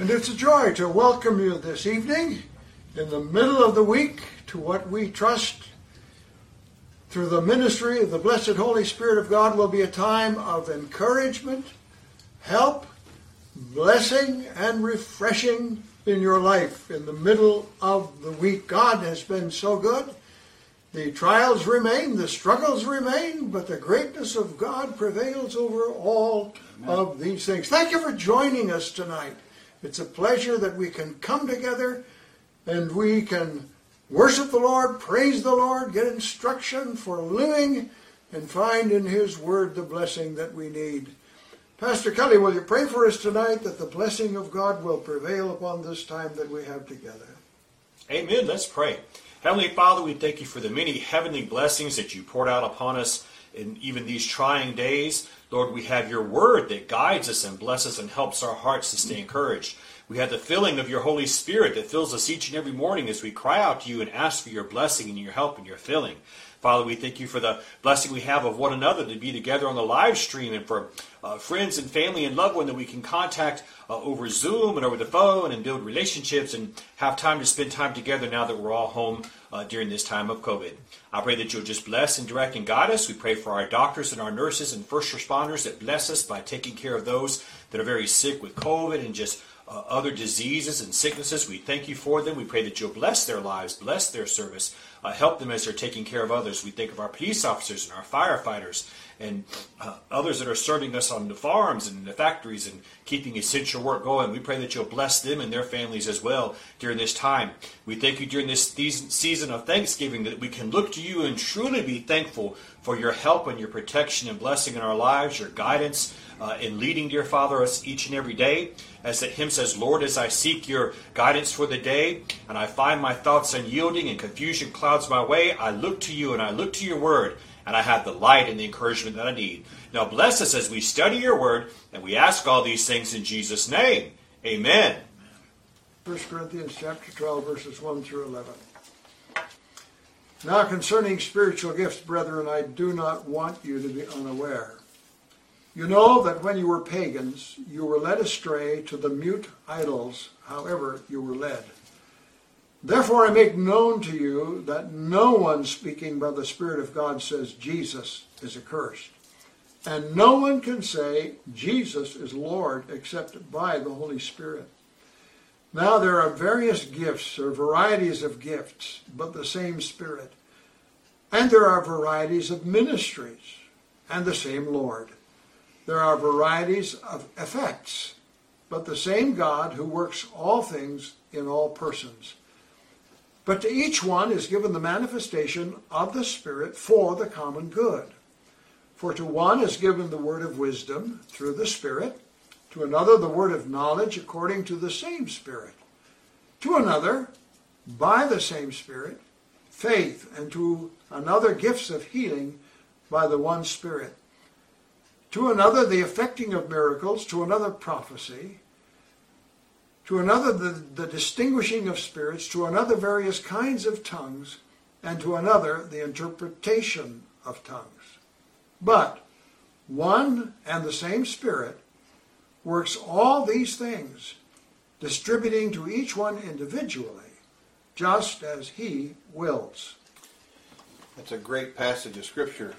And it's a joy to welcome you this evening in the middle of the week to what we trust through the ministry of the blessed Holy Spirit of God will be a time of encouragement, help, blessing, and refreshing in your life in the middle of the week. God has been so good. The trials remain, the struggles remain, but the greatness of God prevails over all Amen. of these things. Thank you for joining us tonight. It's a pleasure that we can come together and we can worship the Lord, praise the Lord, get instruction for living, and find in His Word the blessing that we need. Pastor Kelly, will you pray for us tonight that the blessing of God will prevail upon this time that we have together? Amen. Let's pray. Heavenly Father, we thank you for the many heavenly blessings that you poured out upon us in even these trying days. Lord, we have your word that guides us and blesses and helps our hearts to stay encouraged. We have the filling of your Holy Spirit that fills us each and every morning as we cry out to you and ask for your blessing and your help and your filling. Father, we thank you for the blessing we have of one another to be together on the live stream and for uh, friends and family and loved one that we can contact uh, over Zoom and over the phone and build relationships and have time to spend time together now that we're all home uh, during this time of COVID. I pray that you'll just bless and direct and guide us. We pray for our doctors and our nurses and first responders that bless us by taking care of those that are very sick with COVID and just uh, other diseases and sicknesses. We thank you for them. We pray that you'll bless their lives, bless their service, uh, help them as they're taking care of others. We think of our police officers and our firefighters and uh, others that are serving us on the farms and the factories and keeping essential work going. We pray that you'll bless them and their families as well during this time. We thank you during this season of Thanksgiving that we can look to you and truly be thankful for your help and your protection and blessing in our lives, your guidance uh, in leading, dear Father, us each and every day. As the hymn says, Lord, as I seek your guidance for the day, and I find my thoughts unyielding and confusion clouds my way, I look to you and I look to your word, and I have the light and the encouragement that I need. Now bless us as we study your word, and we ask all these things in Jesus' name. Amen. 1 Corinthians chapter 12, verses 1 through 11. Now concerning spiritual gifts, brethren, I do not want you to be unaware. You know that when you were pagans, you were led astray to the mute idols, however you were led. Therefore I make known to you that no one speaking by the Spirit of God says Jesus is accursed. And no one can say Jesus is Lord except by the Holy Spirit. Now there are various gifts or varieties of gifts, but the same Spirit. And there are varieties of ministries, and the same Lord. There are varieties of effects, but the same God who works all things in all persons. But to each one is given the manifestation of the Spirit for the common good. For to one is given the word of wisdom through the Spirit, to another the word of knowledge according to the same Spirit, to another, by the same Spirit, faith, and to another gifts of healing by the one Spirit to another the effecting of miracles, to another prophecy, to another the, the distinguishing of spirits, to another various kinds of tongues, and to another the interpretation of tongues. But one and the same Spirit works all these things, distributing to each one individually, just as He wills. That's a great passage of Scripture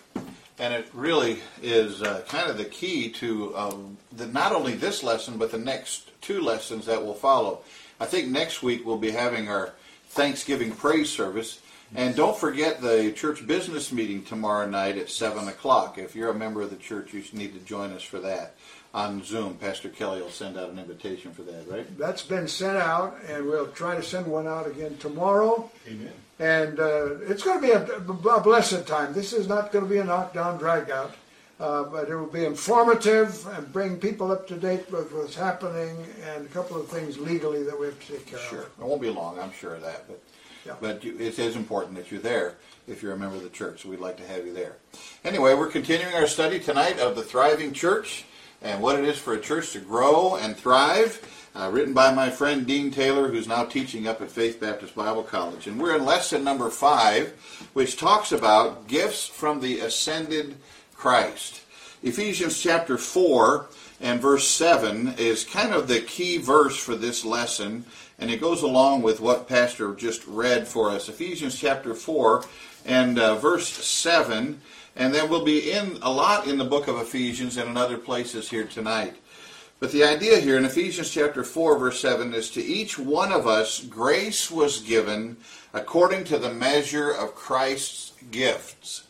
and it really is uh, kind of the key to um, the, not only this lesson but the next two lessons that will follow. I think next week we'll be having our Thanksgiving praise service. And don't forget the church business meeting tomorrow night at 7 o'clock. If you're a member of the church, you need to join us for that on Zoom. Pastor Kelly will send out an invitation for that, right? That's been sent out, and we'll try to send one out again tomorrow. Amen. And uh, it's going to be a, a, blessed time. This is not going to be a knockdown drag-out, uh, but it will be informative and bring people up to date with what's happening and a couple of things legally that we have to take care sure. of. Sure. It won't be long, I'm sure of that. But, yeah. but you, it is important that you're there if you're a member of the church, so we'd like to have you there. Anyway, we're continuing our study tonight of the Thriving Church and what it is for a church to grow and thrive uh, written by my friend Dean Taylor, who's now teaching up at Faith Baptist Bible College. And we're in lesson number five, which talks about gifts from the ascended Christ. Ephesians chapter 4 and verse 7 is kind of the key verse for this lesson, and it goes along with what Pastor just read for us. Ephesians chapter 4 and uh, verse 7, and then we'll be in a lot in the book of Ephesians and in other places here tonight. But the idea here in Ephesians chapter 4, verse 7 is to each one of us, grace was given according to the measure of Christ's gifts.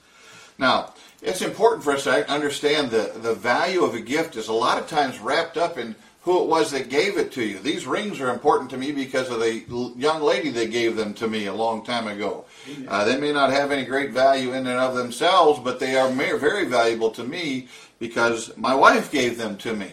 Now, it's important for us to understand the, the value of a gift is a lot of times wrapped up in who it was that gave it to you. These rings are important to me because of the young lady that gave them to me a long time ago. Uh, they may not have any great value in and of themselves, but they are very valuable to me because my wife gave them to me.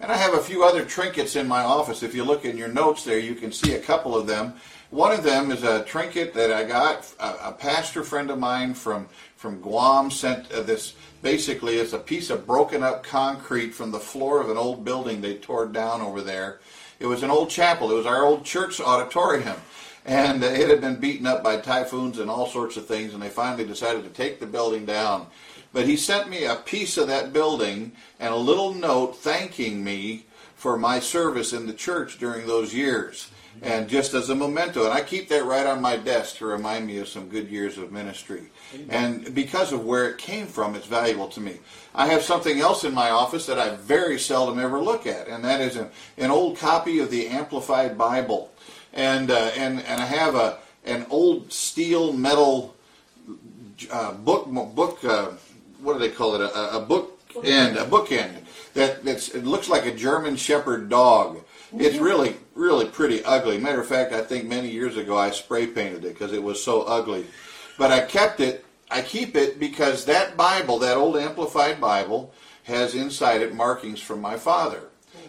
And I have a few other trinkets in my office. If you look in your notes there, you can see a couple of them. One of them is a trinket that I got. A, a pastor friend of mine from, from Guam sent uh, this. Basically, it's a piece of broken up concrete from the floor of an old building they tore down over there. It was an old chapel. It was our old church auditorium. And uh, it had been beaten up by typhoons and all sorts of things, and they finally decided to take the building down. But he sent me a piece of that building and a little note thanking me for my service in the church during those years. And just as a memento, and I keep that right on my desk to remind me of some good years of ministry. And because of where it came from, it's valuable to me. I have something else in my office that I very seldom ever look at, and that is an, an old copy of the Amplified Bible. And, uh, and, and I have a, an old steel metal uh, book, book uh, what do they call it? A, a book end, a bookend that that's it looks like a German Shepherd dog. It's really really pretty ugly. Matter of fact, I think many years ago I spray painted it because it was so ugly. But I kept it. I keep it because that Bible, that old Amplified Bible, has inside it markings from my father.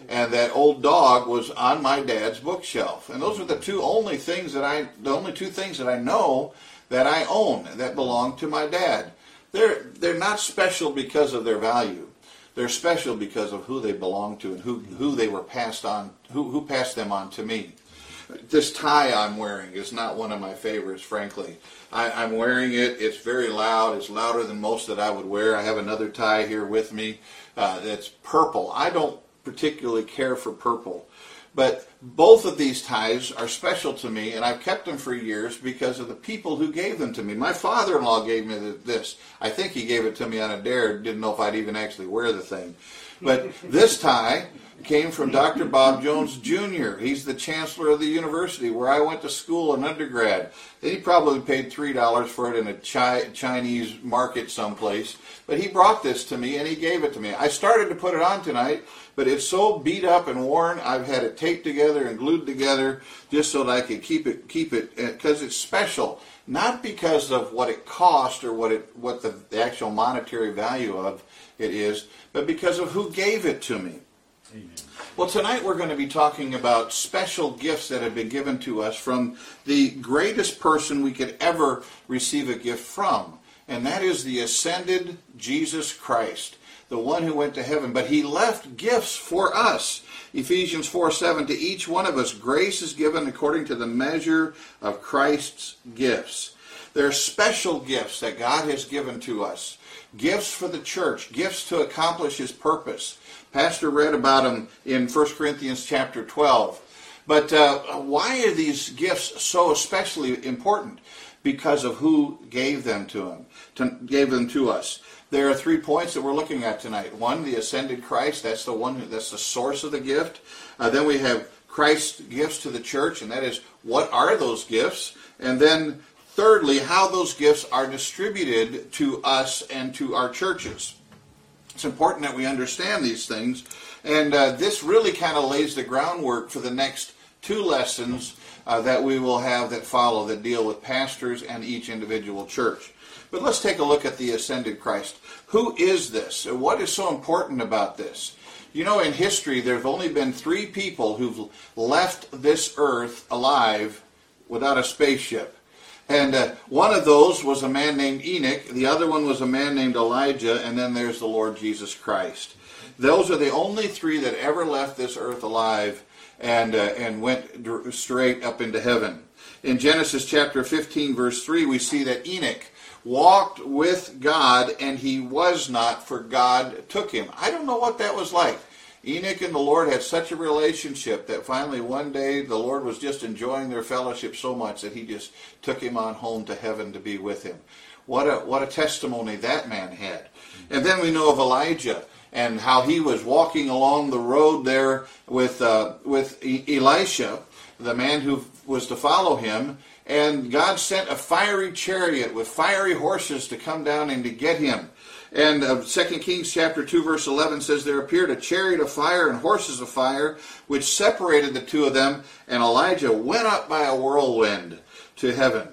And that old dog was on my dad's bookshelf. And those are the two only things that I, the only two things that I know that I own that belong to my dad. They're, they're not special because of their value. They're special because of who they belong to and who, who they were passed on, who, who passed them on to me. This tie I'm wearing is not one of my favorites, frankly. I, am wearing it. It's very loud. It's louder than most that I would wear. I have another tie here with me uh, that's purple. I don't particularly care for purple. But both of these ties are special to me, and I've kept them for years because of the people who gave them to me. My father-in-law gave me this. I think he gave it to me on a dare. Didn't know if I'd even actually wear the thing. But this tie came from Dr. Bob Jones Jr. He's the chancellor of the university where I went to school in undergrad. He probably paid $3 for it in a chi- Chinese market someplace. But he brought this to me and he gave it to me. I started to put it on tonight, but it's so beat up and worn. I've had it taped together and glued together just so that I could keep it, keep it, because uh, it's special. Not because of what it cost or what it, what the, the actual monetary value of it is, but because of who gave it to me. Amen. Well, tonight we're going to be talking about special gifts that have been given to us from the greatest person we could ever receive a gift from, and that is the ascended Jesus Christ, the one who went to heaven. But he left gifts for us. Ephesians 4 7 To each one of us, grace is given according to the measure of Christ's gifts. There are special gifts that God has given to us gifts for the church, gifts to accomplish his purpose. Pastor read about them in 1 Corinthians chapter 12. But uh, why are these gifts so especially important? Because of who gave them to him, to, gave them to us. There are three points that we're looking at tonight. One, the ascended Christ. That's the one. Who, that's the source of the gift. Uh, then we have Christ's gifts to the church, and that is what are those gifts? And then thirdly, how those gifts are distributed to us and to our churches. It's important that we understand these things, and uh, this really kind of lays the groundwork for the next two lessons uh, that we will have that follow that deal with pastors and each individual church. But let's take a look at the ascended Christ. Who is this? What is so important about this? You know, in history, there have only been three people who've left this earth alive without a spaceship. And uh, one of those was a man named Enoch, the other one was a man named Elijah, and then there's the Lord Jesus Christ. Those are the only three that ever left this earth alive and, uh, and went straight up into heaven. In Genesis chapter 15, verse 3, we see that Enoch walked with God and he was not, for God took him. I don't know what that was like. Enoch and the Lord had such a relationship that finally one day the Lord was just enjoying their fellowship so much that he just took him on home to heaven to be with him. What a what a testimony that man had. And then we know of Elijah and how he was walking along the road there with uh, with Elisha, the man who was to follow him, and God sent a fiery chariot with fiery horses to come down and to get him. And uh, 2 Kings chapter 2 verse 11 says, There appeared a chariot of fire and horses of fire, which separated the two of them, and Elijah went up by a whirlwind to heaven.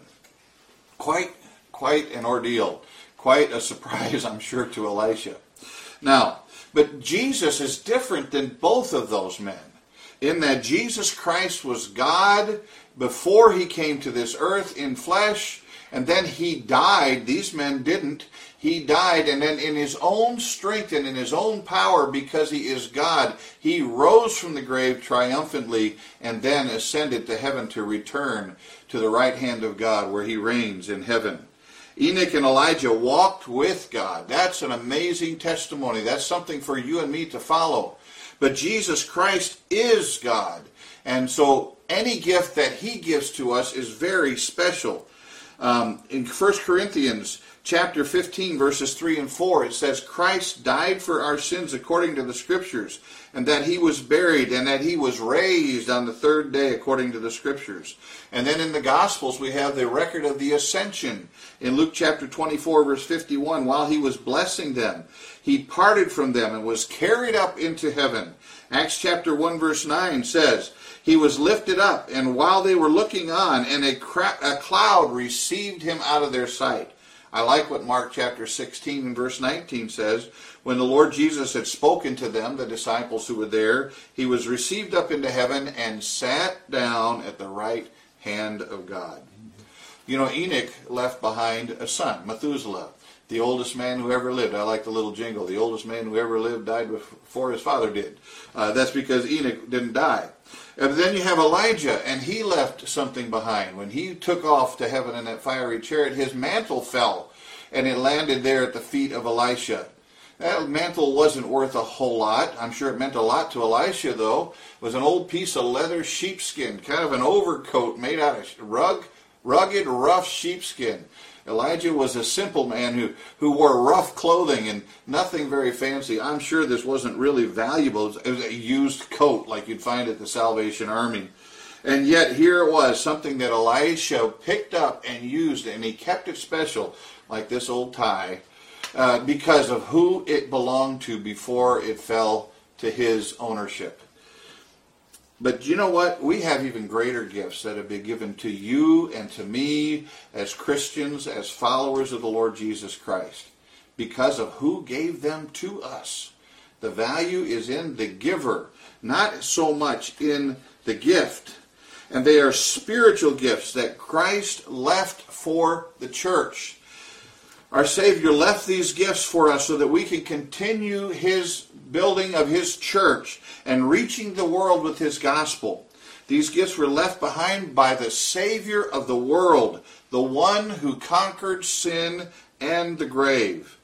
Quite, quite an ordeal. Quite a surprise, I'm sure, to Elisha. Now, but Jesus is different than both of those men in that Jesus Christ was God before he came to this earth in flesh, and then he died. These men didn't. He died, and then in his own strength and in his own power, because he is God, he rose from the grave triumphantly and then ascended to heaven to return to the right hand of God where he reigns in heaven. Enoch and Elijah walked with God. That's an amazing testimony. That's something for you and me to follow. But Jesus Christ is God. And so any gift that he gives to us is very special. Um, in 1 Corinthians chapter 15, verses 3 and 4, it says, Christ died for our sins according to the Scriptures, and that he was buried, and that he was raised on the third day according to the Scriptures. And then in the Gospels, we have the record of the ascension. In Luke chapter 24, verse 51, while he was blessing them, he parted from them and was carried up into heaven. Acts chapter 1, verse 9 says, he was lifted up, and while they were looking on, and a, cra- a cloud received him out of their sight. I like what Mark chapter 16 and verse 19 says. When the Lord Jesus had spoken to them, the disciples who were there, he was received up into heaven and sat down at the right hand of God. You know, Enoch left behind a son, Methuselah, the oldest man who ever lived. I like the little jingle. The oldest man who ever lived died before his father did. Uh, that's because Enoch didn't die. And then you have Elijah, and he left something behind. When he took off to heaven in that fiery chariot, his mantle fell, and it landed there at the feet of Elisha. That mantle wasn't worth a whole lot. I'm sure it meant a lot to Elisha, though. It was an old piece of leather sheepskin, kind of an overcoat made out of rug, rugged, rough sheepskin. Elijah was a simple man who, who wore rough clothing and nothing very fancy. I'm sure this wasn't really valuable. It was a used coat like you'd find at the Salvation Army. And yet here it was, something that Elisha picked up and used, and he kept it special, like this old tie, uh, because of who it belonged to before it fell to his ownership. But you know what? We have even greater gifts that have been given to you and to me as Christians, as followers of the Lord Jesus Christ, because of who gave them to us. The value is in the giver, not so much in the gift. And they are spiritual gifts that Christ left for the church. Our Savior left these gifts for us so that we can continue His building of His church and reaching the world with His gospel. These gifts were left behind by the Savior of the world, the one who conquered sin and the grave.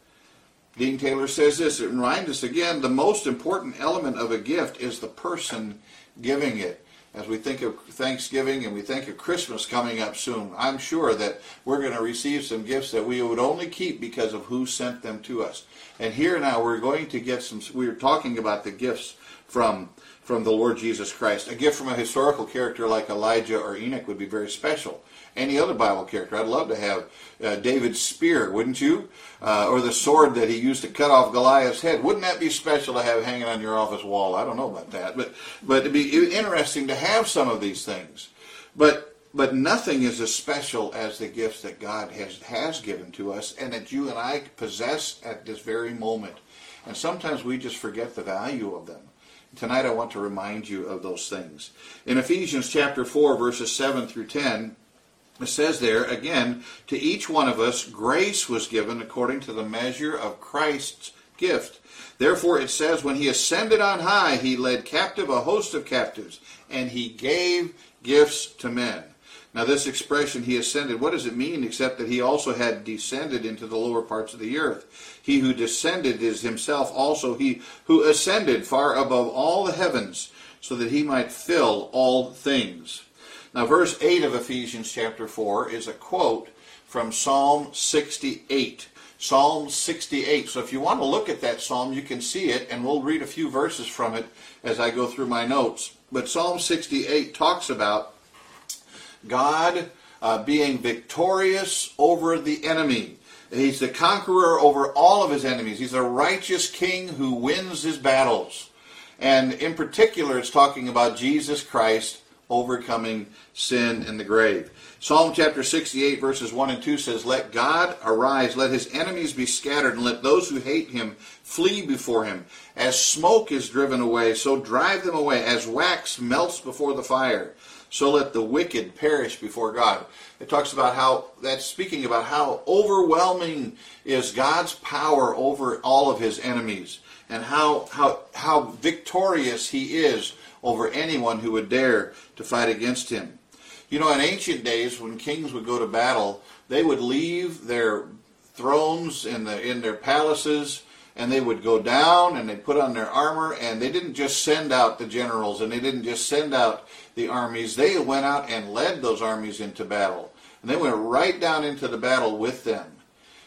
Dean Taylor says this, it reminds us again, the most important element of a gift is the person giving it as we think of Thanksgiving and we think of Christmas coming up soon, I'm sure that we're going to receive some gifts that we would only keep because of who sent them to us. And here now we're going to get some, we're talking about the gifts from, from the Lord Jesus Christ. A gift from a historical character like Elijah or Enoch would be very special any other Bible character. I'd love to have uh, David's spear, wouldn't you? Uh, or the sword that he used to cut off Goliath's head. Wouldn't that be special to have hanging on your office wall? I don't know about that, but but it'd be interesting to have some of these things. But but nothing is as special as the gifts that God has has given to us, and that you and I possess at this very moment. And sometimes we just forget the value of them. Tonight I want to remind you of those things. In Ephesians chapter 4 verses 7 through 10, it says there, again, to each one of us grace was given according to the measure of Christ's gift. Therefore, it says, when he ascended on high, he led captive a host of captives, and he gave gifts to men. Now, this expression, he ascended, what does it mean except that he also had descended into the lower parts of the earth? He who descended is himself also he who ascended far above all the heavens, so that he might fill all things. Now, verse 8 of Ephesians chapter 4 is a quote from Psalm 68. Psalm 68. So if you want to look at that psalm, you can see it, and we'll read a few verses from it as I go through my notes. But Psalm 68 talks about God uh, being victorious over the enemy. He's the conqueror over all of his enemies. He's a righteous king who wins his battles. And in particular, it's talking about Jesus Christ overcoming sin and the grave. Psalm chapter 68, verses 1 and 2 says, Let God arise, let his enemies be scattered, and let those who hate him flee before him. As smoke is driven away, so drive them away. As wax melts before the fire, so let the wicked perish before God. It talks about how, that's speaking about how overwhelming is God's power over all of his enemies, and how, how, how victorious he is over anyone who would dare to fight against him. You know, in ancient days, when kings would go to battle, they would leave their thrones in, the, in their palaces and they would go down and they put on their armor and they didn't just send out the generals and they didn't just send out the armies they went out and led those armies into battle and they went right down into the battle with them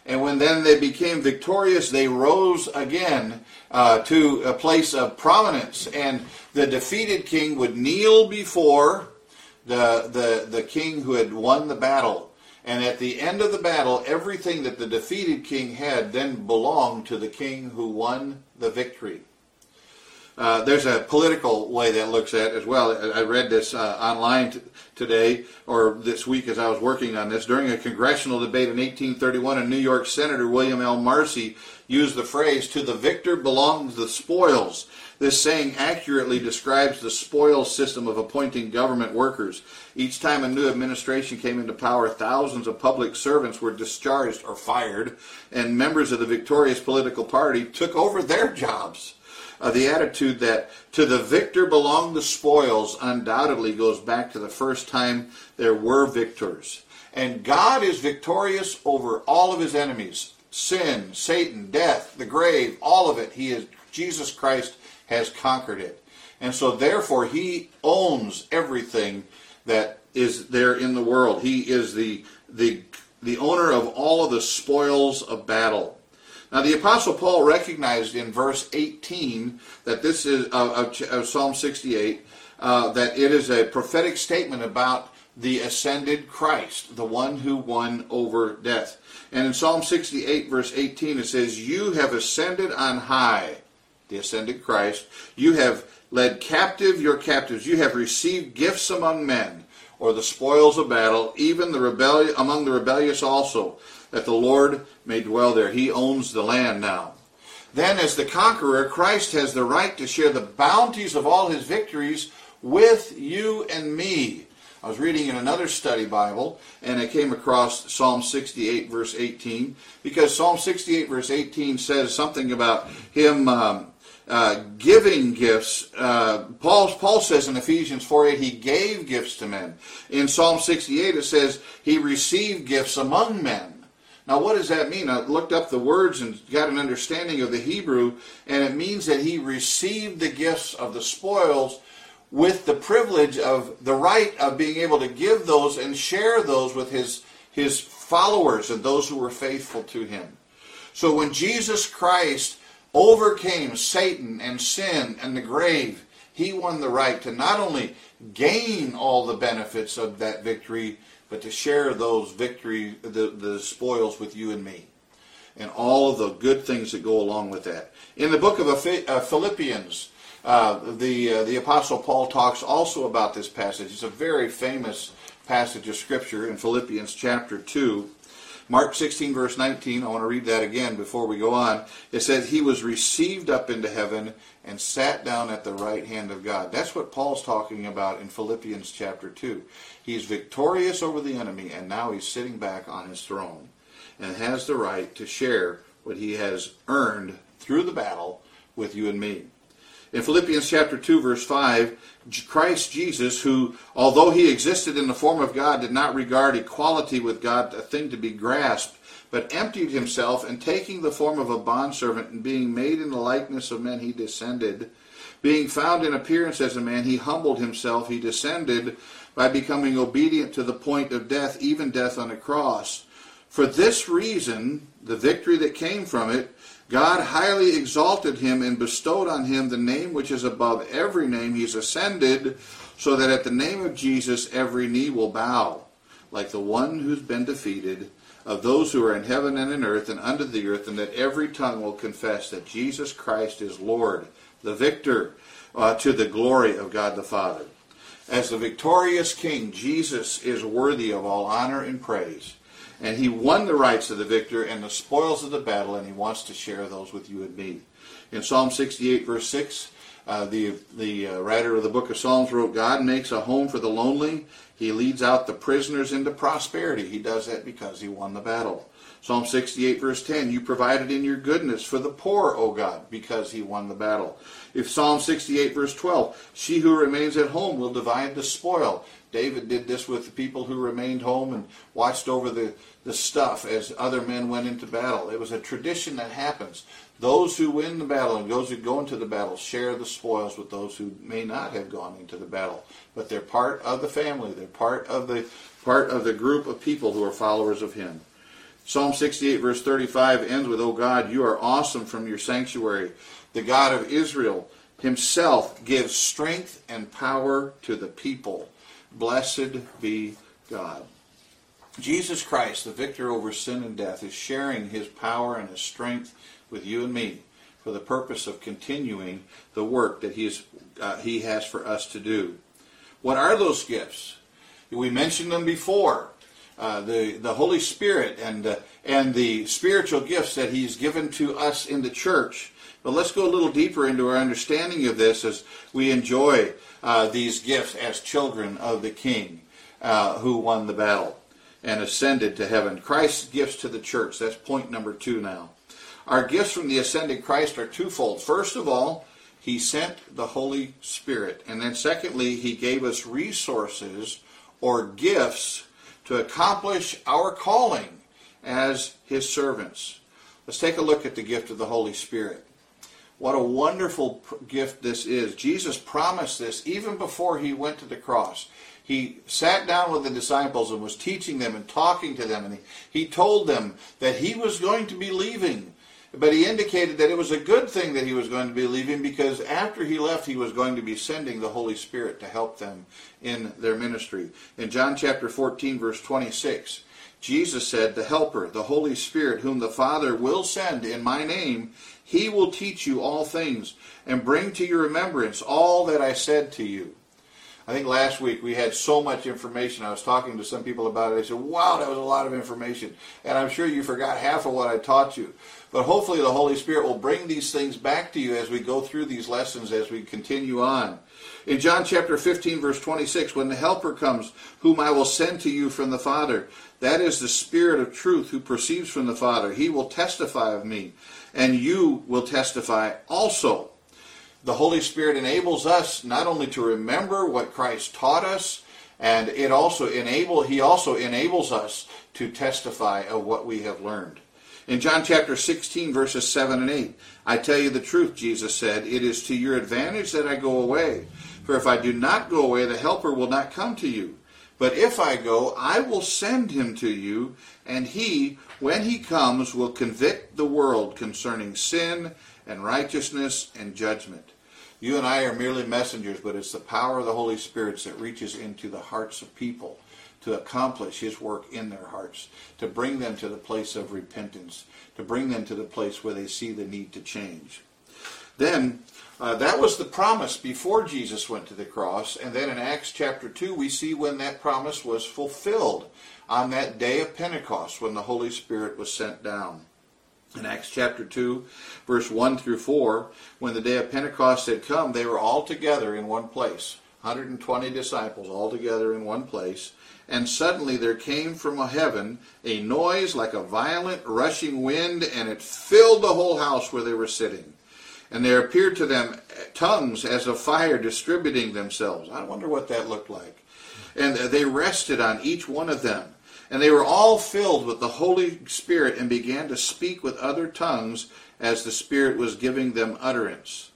and when then they became victorious they rose again uh, to a place of prominence and the defeated king would kneel before the, the, the king who had won the battle and at the end of the battle, everything that the defeated king had then belonged to the king who won the victory. Uh, there's a political way that looks at as well. I read this uh, online t- today or this week as I was working on this. During a congressional debate in 1831, a New York Senator, William L. Marcy, used the phrase, To the victor belongs the spoils. This saying accurately describes the spoils system of appointing government workers. Each time a new administration came into power, thousands of public servants were discharged or fired, and members of the victorious political party took over their jobs. Uh, the attitude that to the victor belong the spoils undoubtedly goes back to the first time there were victors. And God is victorious over all of his enemies sin, Satan, death, the grave, all of it. He is Jesus Christ has conquered it. And so therefore he owns everything that is there in the world. He is the the the owner of all of the spoils of battle. Now the apostle Paul recognized in verse 18 that this is uh, of, of Psalm 68 uh, that it is a prophetic statement about the ascended Christ, the one who won over death. And in Psalm 68, verse 18, it says, You have ascended on high, the ascended Christ. You have led captive your captives. You have received gifts among men, or the spoils of battle, even the rebellion among the rebellious also, that the Lord may dwell there. He owns the land now. Then, as the conqueror, Christ has the right to share the bounties of all his victories with you and me. I was reading in another study Bible and I came across Psalm 68, verse 18, because Psalm 68, verse 18 says something about him um, uh, giving gifts. Uh, Paul, Paul says in Ephesians 4 8, he gave gifts to men. In Psalm 68, it says he received gifts among men. Now, what does that mean? I looked up the words and got an understanding of the Hebrew, and it means that he received the gifts of the spoils with the privilege of the right of being able to give those and share those with his, his followers and those who were faithful to him. So when Jesus Christ overcame Satan and sin and the grave, he won the right to not only gain all the benefits of that victory, but to share those victory, the, the spoils with you and me. And all of the good things that go along with that. In the book of uh, Philippians, uh, the, uh, the Apostle Paul talks also about this passage. It's a very famous passage of Scripture in Philippians chapter 2. Mark 16, verse 19, I want to read that again before we go on. It says, He was received up into heaven and sat down at the right hand of God. That's what Paul's talking about in Philippians chapter 2. He's victorious over the enemy, and now he's sitting back on his throne and has the right to share what he has earned through the battle with you and me. In Philippians chapter 2 verse 5, Christ Jesus, who although he existed in the form of God, did not regard equality with God a thing to be grasped, but emptied himself, and taking the form of a bondservant, and being made in the likeness of men, he descended. Being found in appearance as a man, he humbled himself. He descended by becoming obedient to the point of death, even death on a cross. For this reason, the victory that came from it, God highly exalted him and bestowed on him the name which is above every name. He's ascended so that at the name of Jesus every knee will bow, like the one who's been defeated, of those who are in heaven and in earth and under the earth, and that every tongue will confess that Jesus Christ is Lord, the victor, uh, to the glory of God the Father. As the victorious King, Jesus is worthy of all honor and praise. And he won the rights of the victor and the spoils of the battle, and he wants to share those with you and me. In Psalm 68, verse 6, uh, the, the uh, writer of the book of Psalms wrote, God makes a home for the lonely. He leads out the prisoners into prosperity. He does that because he won the battle. Psalm 68, verse 10, You provided in your goodness for the poor, O God, because he won the battle. If Psalm 68, verse 12, She who remains at home will divide the spoil. David did this with the people who remained home and watched over the, the stuff as other men went into battle. It was a tradition that happens. Those who win the battle and those who go into the battle share the spoils with those who may not have gone into the battle. But they're part of the family. They're part of the part of the group of people who are followers of him. Psalm 68 verse 35 ends with, O God, you are awesome from your sanctuary. The God of Israel himself gives strength and power to the people. Blessed be God. Jesus Christ, the victor over sin and death, is sharing his power and his strength with you and me for the purpose of continuing the work that he, is, uh, he has for us to do. What are those gifts? We mentioned them before. Uh, the, the Holy Spirit and, uh, and the spiritual gifts that he's given to us in the church. But let's go a little deeper into our understanding of this as we enjoy uh, these gifts as children of the King uh, who won the battle and ascended to heaven. Christ's gifts to the church. That's point number two now. Our gifts from the ascended Christ are twofold. First of all, he sent the Holy Spirit. And then secondly, he gave us resources or gifts to accomplish our calling as his servants. Let's take a look at the gift of the Holy Spirit. What a wonderful gift this is. Jesus promised this even before he went to the cross. He sat down with the disciples and was teaching them and talking to them, and he, he told them that he was going to be leaving. But he indicated that it was a good thing that he was going to be leaving because after he left, he was going to be sending the Holy Spirit to help them in their ministry. In John chapter 14, verse 26, Jesus said, The Helper, the Holy Spirit, whom the Father will send in my name, he will teach you all things and bring to your remembrance all that I said to you. I think last week we had so much information. I was talking to some people about it. I said, wow, that was a lot of information. And I'm sure you forgot half of what I taught you. But hopefully the Holy Spirit will bring these things back to you as we go through these lessons as we continue on. In John chapter 15, verse 26, when the Helper comes, whom I will send to you from the Father, that is the Spirit of truth who proceeds from the Father. He will testify of me, and you will testify also the Holy Spirit enables us not only to remember what Christ taught us, and it also enable he also enables us to testify of what we have learned. In John chapter 16 verses 7 and 8, I tell you the truth, Jesus said, it is to your advantage that I go away. For if I do not go away, the helper will not come to you. But if I go, I will send him to you, and he, when he comes, will convict the world concerning sin and righteousness and judgment. You and I are merely messengers, but it's the power of the Holy Spirit that reaches into the hearts of people to accomplish His work in their hearts, to bring them to the place of repentance, to bring them to the place where they see the need to change. Then, uh, that was the promise before Jesus went to the cross, and then in Acts chapter 2, we see when that promise was fulfilled on that day of Pentecost when the Holy Spirit was sent down in Acts chapter 2, verse 1 through 4, when the day of Pentecost had come, they were all together in one place. 120 disciples all together in one place. And suddenly there came from heaven a noise like a violent rushing wind, and it filled the whole house where they were sitting. And there appeared to them tongues as of fire distributing themselves. I wonder what that looked like. And they rested on each one of them. And they were all filled with the Holy Spirit and began to speak with other tongues as the Spirit was giving them utterance.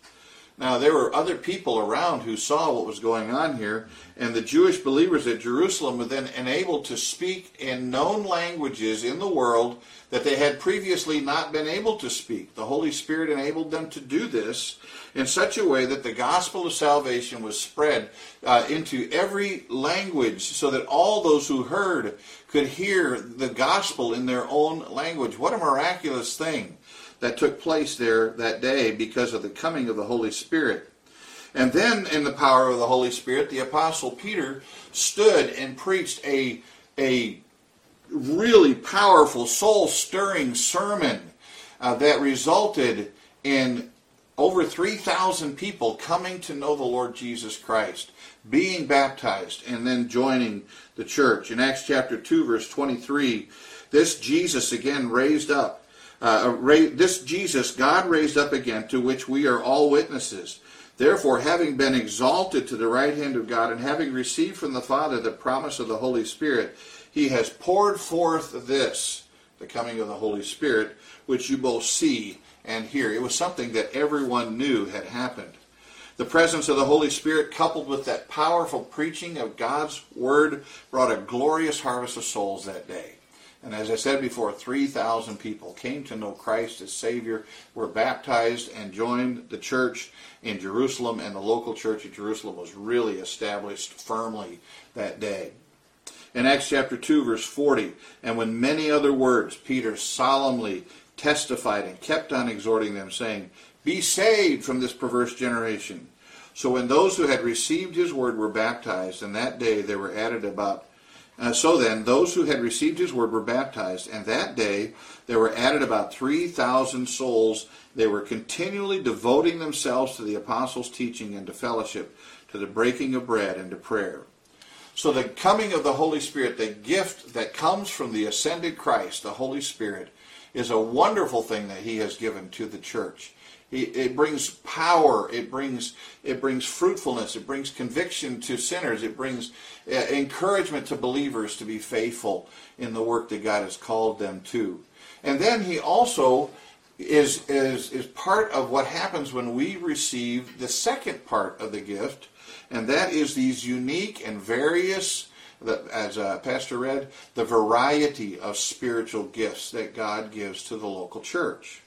Now, there were other people around who saw what was going on here, and the Jewish believers at Jerusalem were then enabled to speak in known languages in the world that they had previously not been able to speak. The Holy Spirit enabled them to do this in such a way that the gospel of salvation was spread uh, into every language so that all those who heard could hear the gospel in their own language. What a miraculous thing! That took place there that day because of the coming of the Holy Spirit. And then, in the power of the Holy Spirit, the Apostle Peter stood and preached a, a really powerful, soul stirring sermon uh, that resulted in over 3,000 people coming to know the Lord Jesus Christ, being baptized, and then joining the church. In Acts chapter 2, verse 23, this Jesus again raised up uh, this Jesus God raised up again, to which we are all witnesses. Therefore, having been exalted to the right hand of God, and having received from the Father the promise of the Holy Spirit, he has poured forth this, the coming of the Holy Spirit, which you both see and hear. It was something that everyone knew had happened. The presence of the Holy Spirit, coupled with that powerful preaching of God's Word, brought a glorious harvest of souls that day. And as I said before, 3,000 people came to know Christ as Savior, were baptized, and joined the church in Jerusalem, and the local church at Jerusalem was really established firmly that day. In Acts chapter 2, verse 40, and when many other words, Peter solemnly testified and kept on exhorting them, saying, Be saved from this perverse generation. So when those who had received his word were baptized, and that day there were added about uh, so then, those who had received his word were baptized, and that day there were added about 3,000 souls. They were continually devoting themselves to the apostles' teaching and to fellowship, to the breaking of bread and to prayer. So, the coming of the Holy Spirit, the gift that comes from the ascended Christ, the Holy Spirit, is a wonderful thing that he has given to the church. It brings power. It brings it brings fruitfulness. It brings conviction to sinners. It brings uh, encouragement to believers to be faithful in the work that God has called them to. And then he also is is is part of what happens when we receive the second part of the gift, and that is these unique and various as uh, Pastor read, the variety of spiritual gifts that God gives to the local church.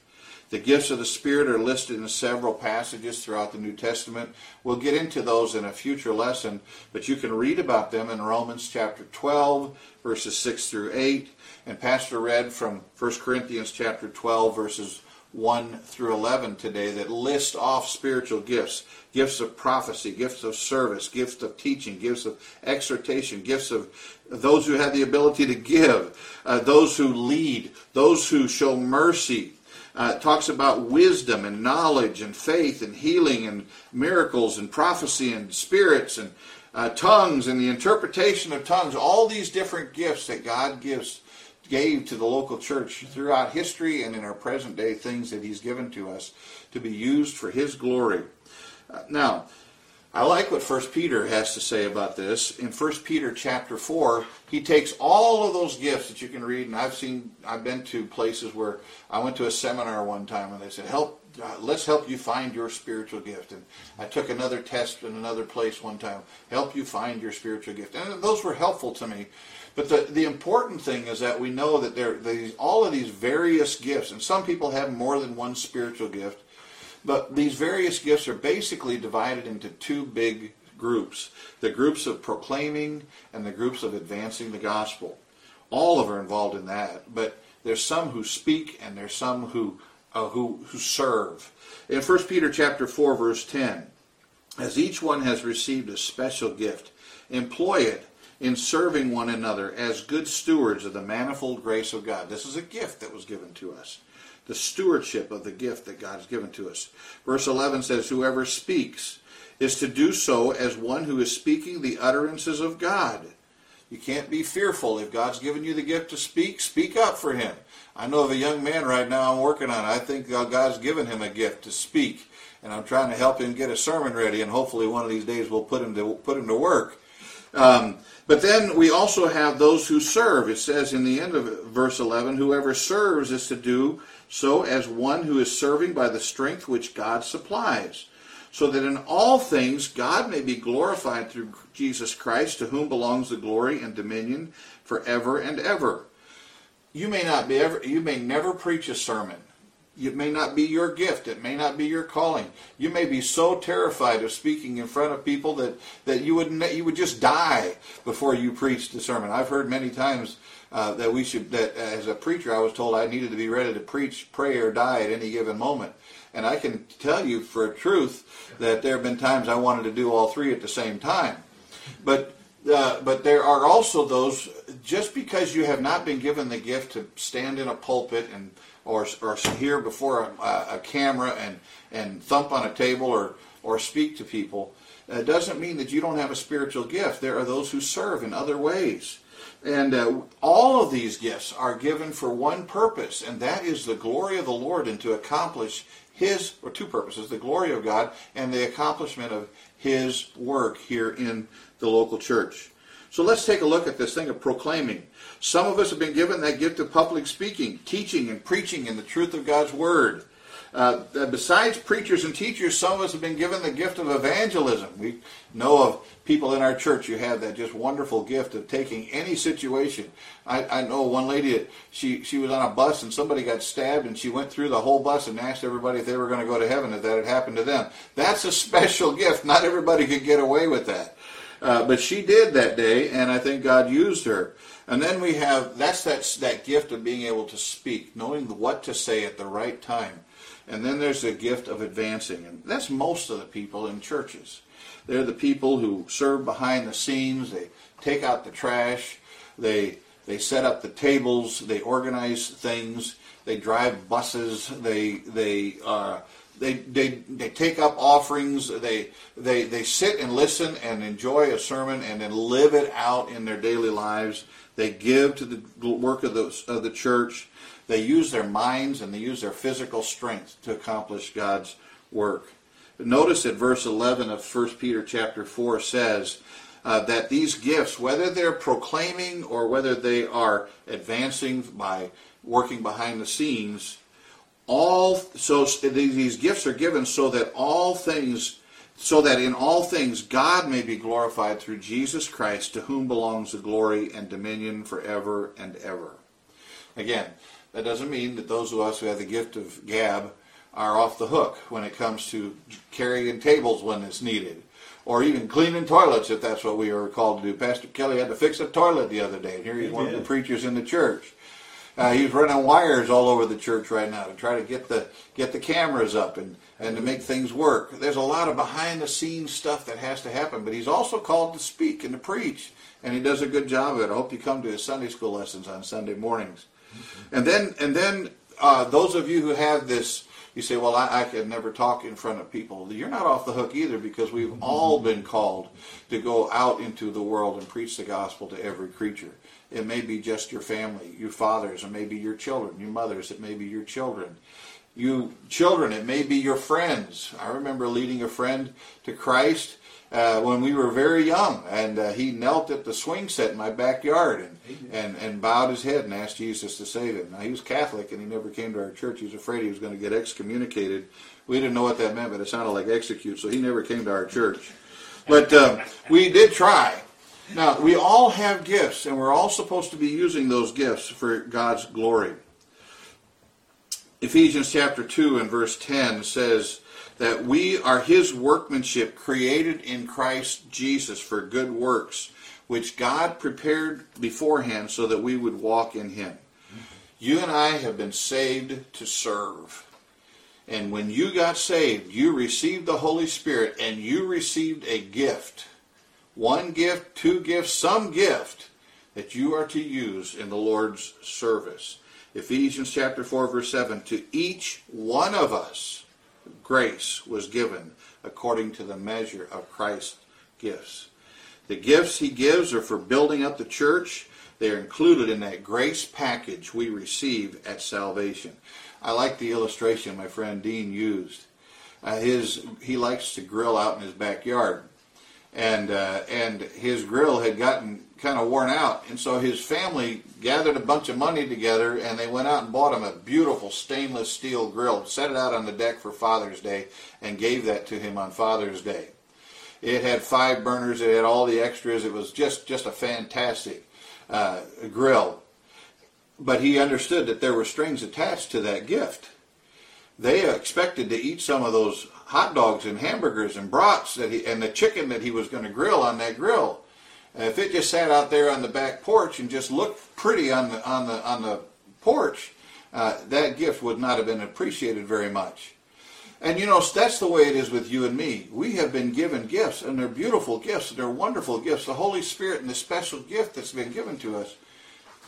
The gifts of the Spirit are listed in several passages throughout the New Testament. We'll get into those in a future lesson, but you can read about them in Romans chapter 12, verses 6 through 8, and Pastor read from 1 Corinthians chapter 12, verses 1 through 11 today that list off spiritual gifts gifts of prophecy, gifts of service, gifts of teaching, gifts of exhortation, gifts of those who have the ability to give, uh, those who lead, those who show mercy, uh, talks about wisdom and knowledge and faith and healing and miracles and prophecy and spirits and uh, tongues and the interpretation of tongues. All these different gifts that God gives gave to the local church throughout history and in our present day things that He's given to us to be used for His glory. Uh, now, I like what First Peter has to say about this. In First Peter chapter four, he takes all of those gifts that you can read, and I've seen, I've been to places where I went to a seminar one time, and they said, "Help, uh, let's help you find your spiritual gift." And I took another test in another place one time, help you find your spiritual gift, and those were helpful to me. But the, the important thing is that we know that there these all of these various gifts, and some people have more than one spiritual gift but these various gifts are basically divided into two big groups the groups of proclaiming and the groups of advancing the gospel. All of are involved in that, but there's some who speak and there's some who, uh, who, who serve. In 1 Peter chapter 4, verse 10, as each one has received a special gift, employ it in serving one another as good stewards of the manifold grace of God. This is a gift that was given to us the stewardship of the gift that God has given to us. Verse 11 says, Whoever speaks is to do so as one who is speaking the utterances of God. You can't be fearful. If God's given you the gift to speak, speak up for him. I know of a young man right now I'm working on. I think God's given him a gift to speak. and I'm trying to help him get a sermon ready, and hopefully one of these days we'll put him to put him to work. Um, but then we also have those who serve. It says in the end of verse 11, whoever serves is to do so as one who is serving by the strength which God supplies, so that in all things God may be glorified through Jesus Christ, to whom belongs the glory and dominion forever and ever. You may not be ever, you may never preach a sermon. It may not be your gift. It may not be your calling. You may be so terrified of speaking in front of people that, that you would you would just die before you preached the sermon. I've heard many times uh, that we should that as a preacher I was told I needed to be ready to preach, pray, or die at any given moment. And I can tell you for a truth that there have been times I wanted to do all three at the same time. But uh, but there are also those just because you have not been given the gift to stand in a pulpit and or, or here before a, a camera and, and thump on a table or, or speak to people, uh, doesn't mean that you don't have a spiritual gift. There are those who serve in other ways. And uh, all of these gifts are given for one purpose, and that is the glory of the Lord and to accomplish His, or two purposes, the glory of God and the accomplishment of His work here in the local church. So let's take a look at this thing of proclaiming. Some of us have been given that gift of public speaking, teaching, and preaching in the truth of God's Word. Uh, besides preachers and teachers, some of us have been given the gift of evangelism. We know of people in our church who have that just wonderful gift of taking any situation. I, I know one lady, she, she was on a bus and somebody got stabbed and she went through the whole bus and asked everybody if they were going to go to heaven if that had happened to them. That's a special gift. Not everybody could get away with that. Uh, but she did that day, and I think God used her. And then we have that's that that gift of being able to speak, knowing what to say at the right time. And then there's the gift of advancing, and that's most of the people in churches. They're the people who serve behind the scenes. They take out the trash. They they set up the tables. They organize things. They drive buses. They they uh, they, they, they take up offerings. They, they, they sit and listen and enjoy a sermon and then live it out in their daily lives. They give to the work of the, of the church. They use their minds and they use their physical strength to accomplish God's work. Notice that verse 11 of 1 Peter chapter 4 says uh, that these gifts, whether they're proclaiming or whether they are advancing by working behind the scenes, all so these gifts are given so that all things so that in all things God may be glorified through Jesus Christ, to whom belongs the glory and dominion forever and ever. Again, that doesn't mean that those of us who have the gift of gab are off the hook when it comes to carrying tables when it's needed, or even cleaning toilets if that's what we are called to do. Pastor Kelly had to fix a toilet the other day, and here he's he one of the preachers in the church. Uh, he's running wires all over the church right now to try to get the get the cameras up and and to make things work. There's a lot of behind the scenes stuff that has to happen, but he's also called to speak and to preach, and he does a good job of it. I hope you come to his Sunday school lessons on Sunday mornings. And then and then uh, those of you who have this. You say, well, I, I can never talk in front of people. You're not off the hook either because we've mm-hmm. all been called to go out into the world and preach the gospel to every creature. It may be just your family, your fathers, it may be your children, your mothers, it may be your children. You children, it may be your friends. I remember leading a friend to Christ uh, when we were very young, and uh, he knelt at the swing set in my backyard and, and, and bowed his head and asked Jesus to save him. Now, he was Catholic and he never came to our church. He was afraid he was going to get excommunicated. We didn't know what that meant, but it sounded like execute, so he never came to our church. But uh, we did try. Now, we all have gifts, and we're all supposed to be using those gifts for God's glory. Ephesians chapter 2 and verse 10 says that we are his workmanship created in Christ Jesus for good works, which God prepared beforehand so that we would walk in him. You and I have been saved to serve. And when you got saved, you received the Holy Spirit and you received a gift one gift, two gifts, some gift that you are to use in the Lord's service. Ephesians chapter 4 verse 7 to each one of us grace was given according to the measure of Christ's gifts. The gifts he gives are for building up the church. They are included in that grace package we receive at salvation. I like the illustration my friend Dean used. uh, his he likes to grill out in his backyard, and uh, and his grill had gotten kind of worn out, and so his family gathered a bunch of money together, and they went out and bought him a beautiful stainless steel grill, set it out on the deck for Father's Day, and gave that to him on Father's Day. It had five burners, it had all the extras. It was just just a fantastic uh, grill, but he understood that there were strings attached to that gift. They expected to eat some of those hot dogs and hamburgers and brats that he and the chicken that he was going to grill on that grill. And if it just sat out there on the back porch and just looked pretty on the on the on the porch, uh, that gift would not have been appreciated very much. And you know that's the way it is with you and me. We have been given gifts, and they're beautiful gifts, and they're wonderful gifts. The Holy Spirit and the special gift that's been given to us.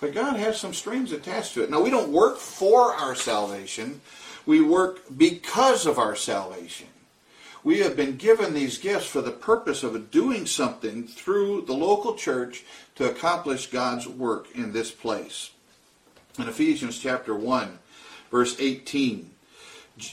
But God has some strings attached to it. Now we don't work for our salvation; we work because of our salvation. We have been given these gifts for the purpose of doing something through the local church to accomplish God's work in this place. In Ephesians chapter 1, verse 18,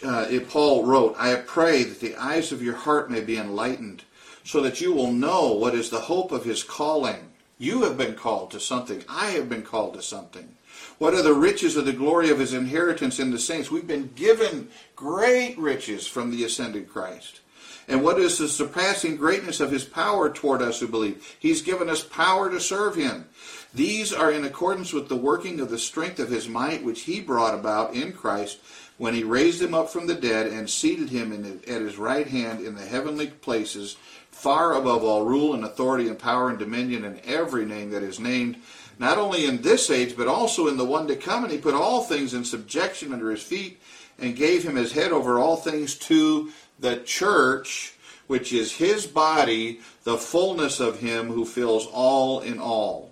uh, Paul wrote, I pray that the eyes of your heart may be enlightened, so that you will know what is the hope of his calling. You have been called to something. I have been called to something. What are the riches of the glory of his inheritance in the saints? We've been given great riches from the ascended Christ. And what is the surpassing greatness of his power toward us who believe? He's given us power to serve him. These are in accordance with the working of the strength of his might, which he brought about in Christ when he raised him up from the dead and seated him in, at his right hand in the heavenly places, far above all rule and authority and power and dominion and every name that is named, not only in this age, but also in the one to come. And he put all things in subjection under his feet and gave him his head over all things to the church, which is his body, the fullness of him who fills all in all.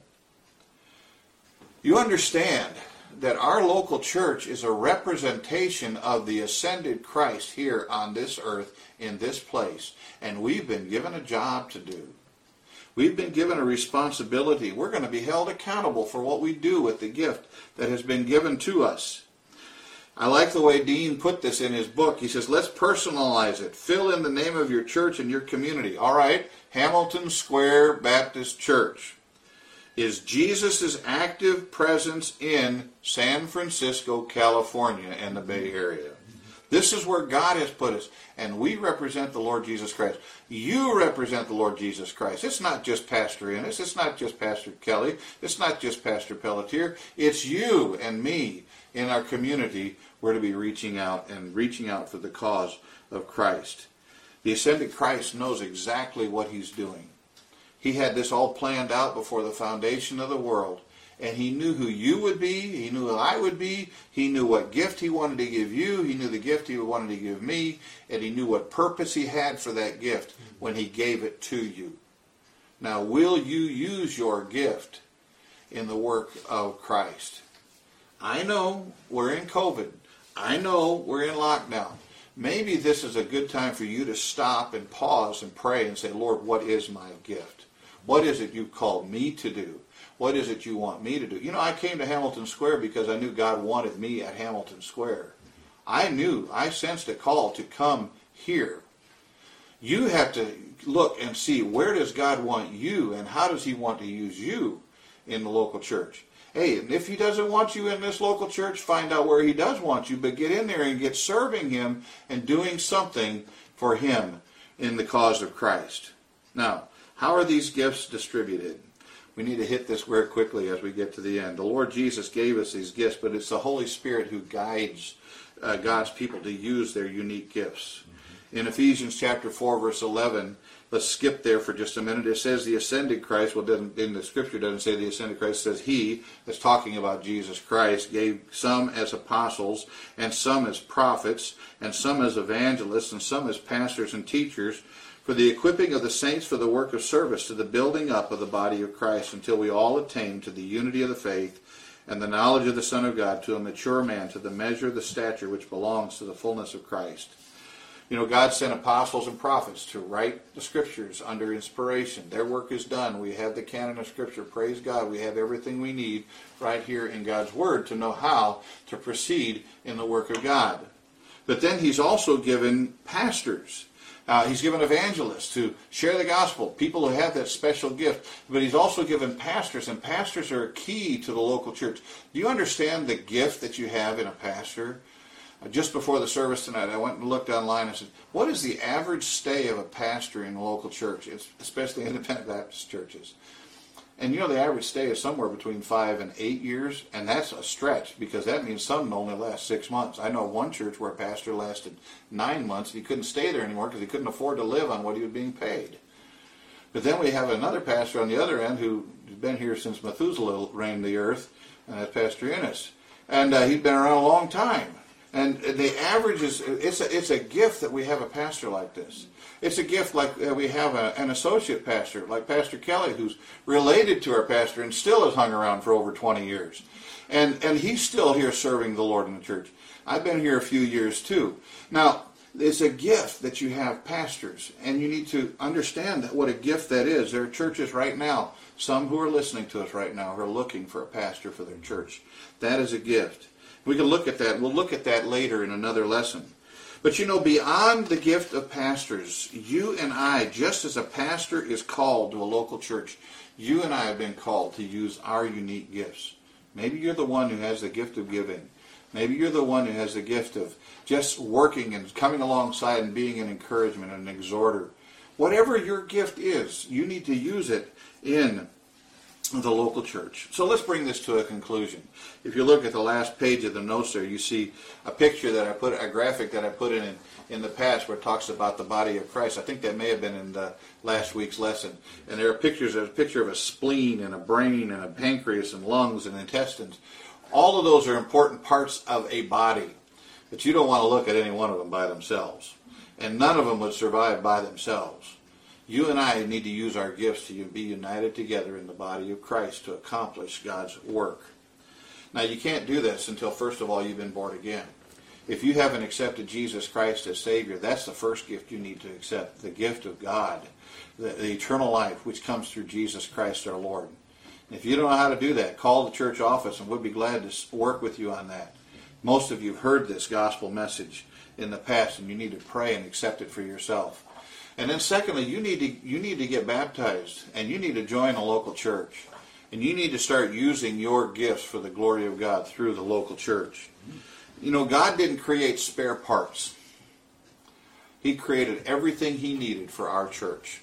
You understand that our local church is a representation of the ascended Christ here on this earth in this place. And we've been given a job to do. We've been given a responsibility. We're going to be held accountable for what we do with the gift that has been given to us. I like the way Dean put this in his book. He says, let's personalize it. Fill in the name of your church and your community. All right, Hamilton Square Baptist Church. Is Jesus' active presence in San Francisco, California, and the Bay Area? This is where God has put us, and we represent the Lord Jesus Christ. You represent the Lord Jesus Christ. It's not just Pastor Innes. It's not just Pastor Kelly. It's not just Pastor Pelletier. It's you and me in our community we're to be reaching out and reaching out for the cause of Christ. The ascended Christ knows exactly what he's doing. He had this all planned out before the foundation of the world. And he knew who you would be. He knew who I would be. He knew what gift he wanted to give you. He knew the gift he wanted to give me. And he knew what purpose he had for that gift when he gave it to you. Now, will you use your gift in the work of Christ? I know we're in COVID. I know we're in lockdown. Maybe this is a good time for you to stop and pause and pray and say, Lord, what is my gift? What is it you've called me to do? What is it you want me to do? You know, I came to Hamilton Square because I knew God wanted me at Hamilton Square. I knew, I sensed a call to come here. You have to look and see where does God want you and how does he want to use you in the local church. Hey, and if he doesn't want you in this local church, find out where he does want you, but get in there and get serving him and doing something for him in the cause of Christ. Now, how are these gifts distributed? We need to hit this very quickly as we get to the end. The Lord Jesus gave us these gifts, but it's the Holy Spirit who guides uh, God's people to use their unique gifts. In Ephesians chapter 4, verse 11, let's skip there for just a minute. It says the ascended Christ, well, in the scripture doesn't say the ascended Christ, it says he, that's talking about Jesus Christ, gave some as apostles, and some as prophets, and some as evangelists, and some as pastors and teachers, for the equipping of the saints for the work of service to the building up of the body of Christ, until we all attain to the unity of the faith and the knowledge of the Son of God, to a mature man, to the measure of the stature which belongs to the fullness of Christ. You know, God sent apostles and prophets to write the scriptures under inspiration. Their work is done. We have the canon of scripture. Praise God. We have everything we need right here in God's word to know how to proceed in the work of God. But then he's also given pastors. Uh, he's given evangelists to share the gospel, people who have that special gift. But he's also given pastors, and pastors are a key to the local church. Do you understand the gift that you have in a pastor? Uh, just before the service tonight, I went and looked online and said, what is the average stay of a pastor in a local church, especially independent Baptist churches? And you know the average stay is somewhere between five and eight years, and that's a stretch because that means some only last six months. I know one church where a pastor lasted nine months and he couldn't stay there anymore because he couldn't afford to live on what he was being paid. But then we have another pastor on the other end who's been here since Methuselah reigned the earth, and that's Pastor Innes. And uh, he's been around a long time. And the average is, it's a, it's a gift that we have a pastor like this. It's a gift like uh, we have a, an associate pastor, like Pastor Kelly, who's related to our pastor and still has hung around for over 20 years. And, and he's still here serving the Lord in the church. I've been here a few years too. Now, it's a gift that you have pastors, and you need to understand that what a gift that is. There are churches right now, some who are listening to us right now, who are looking for a pastor for their church. That is a gift. We can look at that. We'll look at that later in another lesson. But you know, beyond the gift of pastors, you and I, just as a pastor is called to a local church, you and I have been called to use our unique gifts. Maybe you're the one who has the gift of giving. Maybe you're the one who has the gift of just working and coming alongside and being an encouragement and an exhorter. Whatever your gift is, you need to use it in the local church. So let's bring this to a conclusion. If you look at the last page of the notes there, you see a picture that I put, a graphic that I put in in the past where it talks about the body of Christ. I think that may have been in the last week's lesson. And there are pictures, there's a picture of a spleen and a brain and a pancreas and lungs and intestines. All of those are important parts of a body. But you don't want to look at any one of them by themselves. And none of them would survive by themselves. You and I need to use our gifts to be united together in the body of Christ to accomplish God's work. Now, you can't do this until, first of all, you've been born again. If you haven't accepted Jesus Christ as Savior, that's the first gift you need to accept the gift of God, the, the eternal life which comes through Jesus Christ our Lord. If you don't know how to do that, call the church office and we'll be glad to work with you on that. Most of you have heard this gospel message in the past and you need to pray and accept it for yourself. And then secondly, you need to you need to get baptized and you need to join a local church. And you need to start using your gifts for the glory of God through the local church. You know, God didn't create spare parts. He created everything he needed for our church.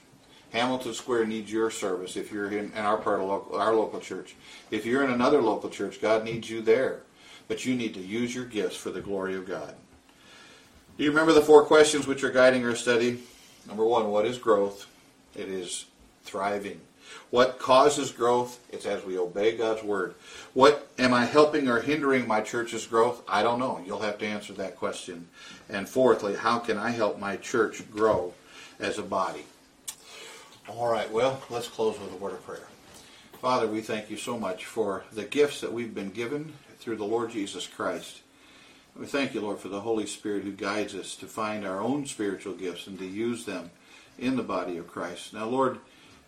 Hamilton Square needs your service if you're in, in our part of local, our local church. If you're in another local church, God needs you there. But you need to use your gifts for the glory of God. Do you remember the four questions which are guiding our study? Number one, what is growth? It is thriving. What causes growth? It's as we obey God's word. What am I helping or hindering my church's growth? I don't know. You'll have to answer that question. And fourthly, how can I help my church grow as a body? All right, well, let's close with a word of prayer. Father, we thank you so much for the gifts that we've been given through the Lord Jesus Christ. We thank you, Lord, for the Holy Spirit who guides us to find our own spiritual gifts and to use them in the body of Christ. Now, Lord,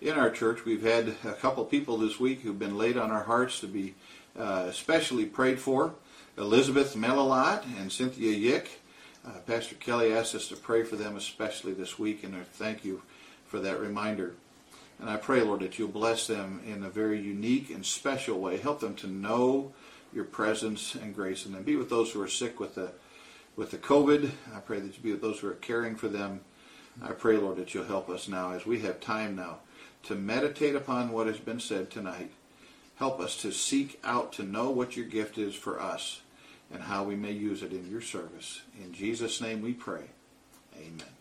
in our church, we've had a couple people this week who've been laid on our hearts to be uh, especially prayed for. Elizabeth Melilot and Cynthia Yick. Uh, Pastor Kelly asked us to pray for them especially this week, and I thank you for that reminder. And I pray, Lord, that you'll bless them in a very unique and special way. Help them to know your presence and grace in them. Be with those who are sick with the with the COVID. I pray that you be with those who are caring for them. I pray, Lord, that you'll help us now as we have time now to meditate upon what has been said tonight. Help us to seek out to know what your gift is for us and how we may use it in your service. In Jesus' name we pray. Amen.